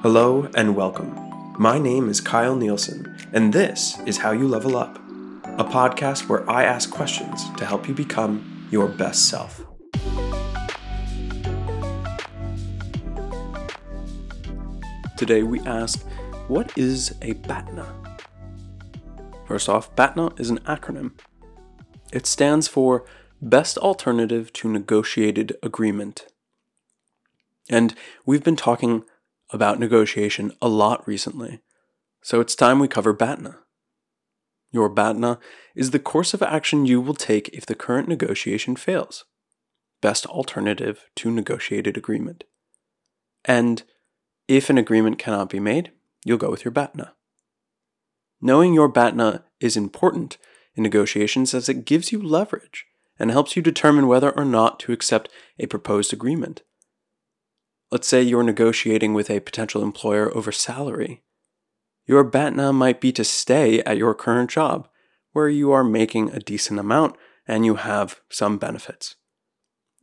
Hello and welcome. My name is Kyle Nielsen, and this is How You Level Up, a podcast where I ask questions to help you become your best self. Today we ask, what is a BATNA? First off, BATNA is an acronym. It stands for Best Alternative to Negotiated Agreement. And we've been talking about negotiation a lot recently, so it's time we cover BATNA. Your BATNA is the course of action you will take if the current negotiation fails. Best alternative to negotiated agreement. And if an agreement cannot be made, you'll go with your BATNA. Knowing your BATNA is important in negotiations as it gives you leverage and helps you determine whether or not to accept a proposed agreement. Let's say you're negotiating with a potential employer over salary. Your BATNA might be to stay at your current job, where you are making a decent amount and you have some benefits.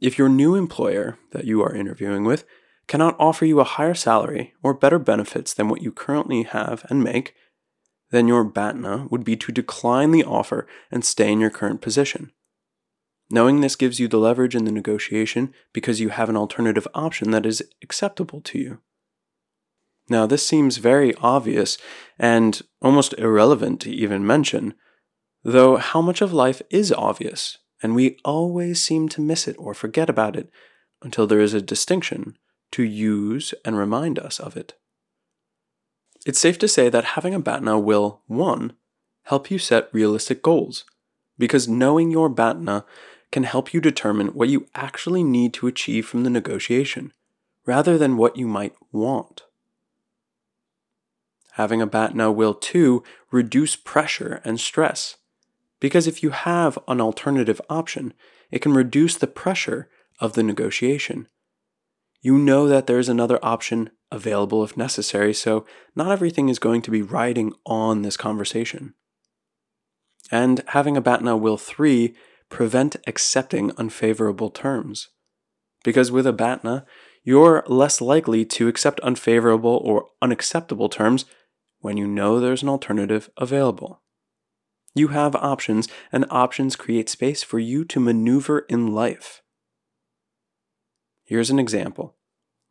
If your new employer that you are interviewing with cannot offer you a higher salary or better benefits than what you currently have and make, then your BATNA would be to decline the offer and stay in your current position. Knowing this gives you the leverage in the negotiation because you have an alternative option that is acceptable to you. Now, this seems very obvious and almost irrelevant to even mention, though how much of life is obvious, and we always seem to miss it or forget about it until there is a distinction to use and remind us of it. It's safe to say that having a BATNA will 1. help you set realistic goals, because knowing your BATNA can help you determine what you actually need to achieve from the negotiation, rather than what you might want. Having a BATNA will too reduce pressure and stress, because if you have an alternative option, it can reduce the pressure of the negotiation. You know that there is another option available if necessary, so not everything is going to be riding on this conversation. And having a BATNA will 3 prevent accepting unfavorable terms. Because with a BATNA, you're less likely to accept unfavorable or unacceptable terms when you know there's an alternative available. You have options, and options create space for you to maneuver in life. Here's an example.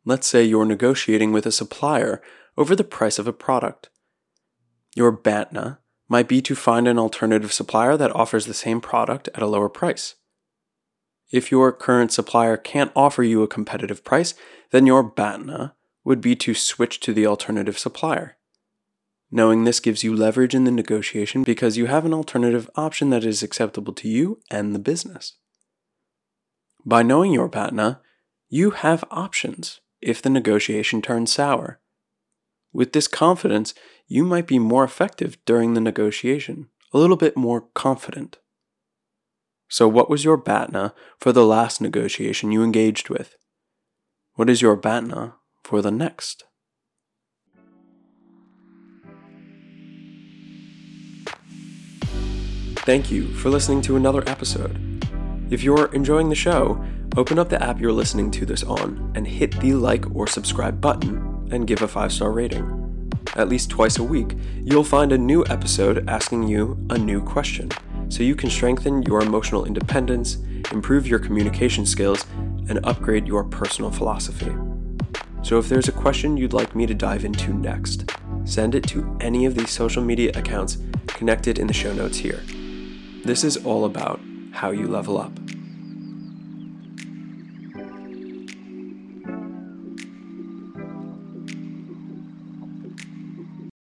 Let's say you're negotiating with a supplier over the price of a product. Your BATNA might be to find an alternative supplier that offers the same product at a lower price. If your current supplier can't offer you a competitive price, then your BATNA would be to switch to the alternative supplier. Knowing this gives you leverage in the negotiation because you have an alternative option that is acceptable to you and the business. By knowing your BATNA, you have options if the negotiation turns sour. With this confidence, you might be more effective during the negotiation, a little bit more confident. So, what was your BATNA for the last negotiation you engaged with? What is your BATNA for the next? Thank you for listening to another episode. If you're enjoying the show, open up the app you're listening to this on and hit the like or subscribe button and give a five star rating at least twice a week, you'll find a new episode asking you a new question so you can strengthen your emotional independence, improve your communication skills, and upgrade your personal philosophy. So if there's a question you'd like me to dive into next, send it to any of these social media accounts connected in the show notes here. This is all about how you level up.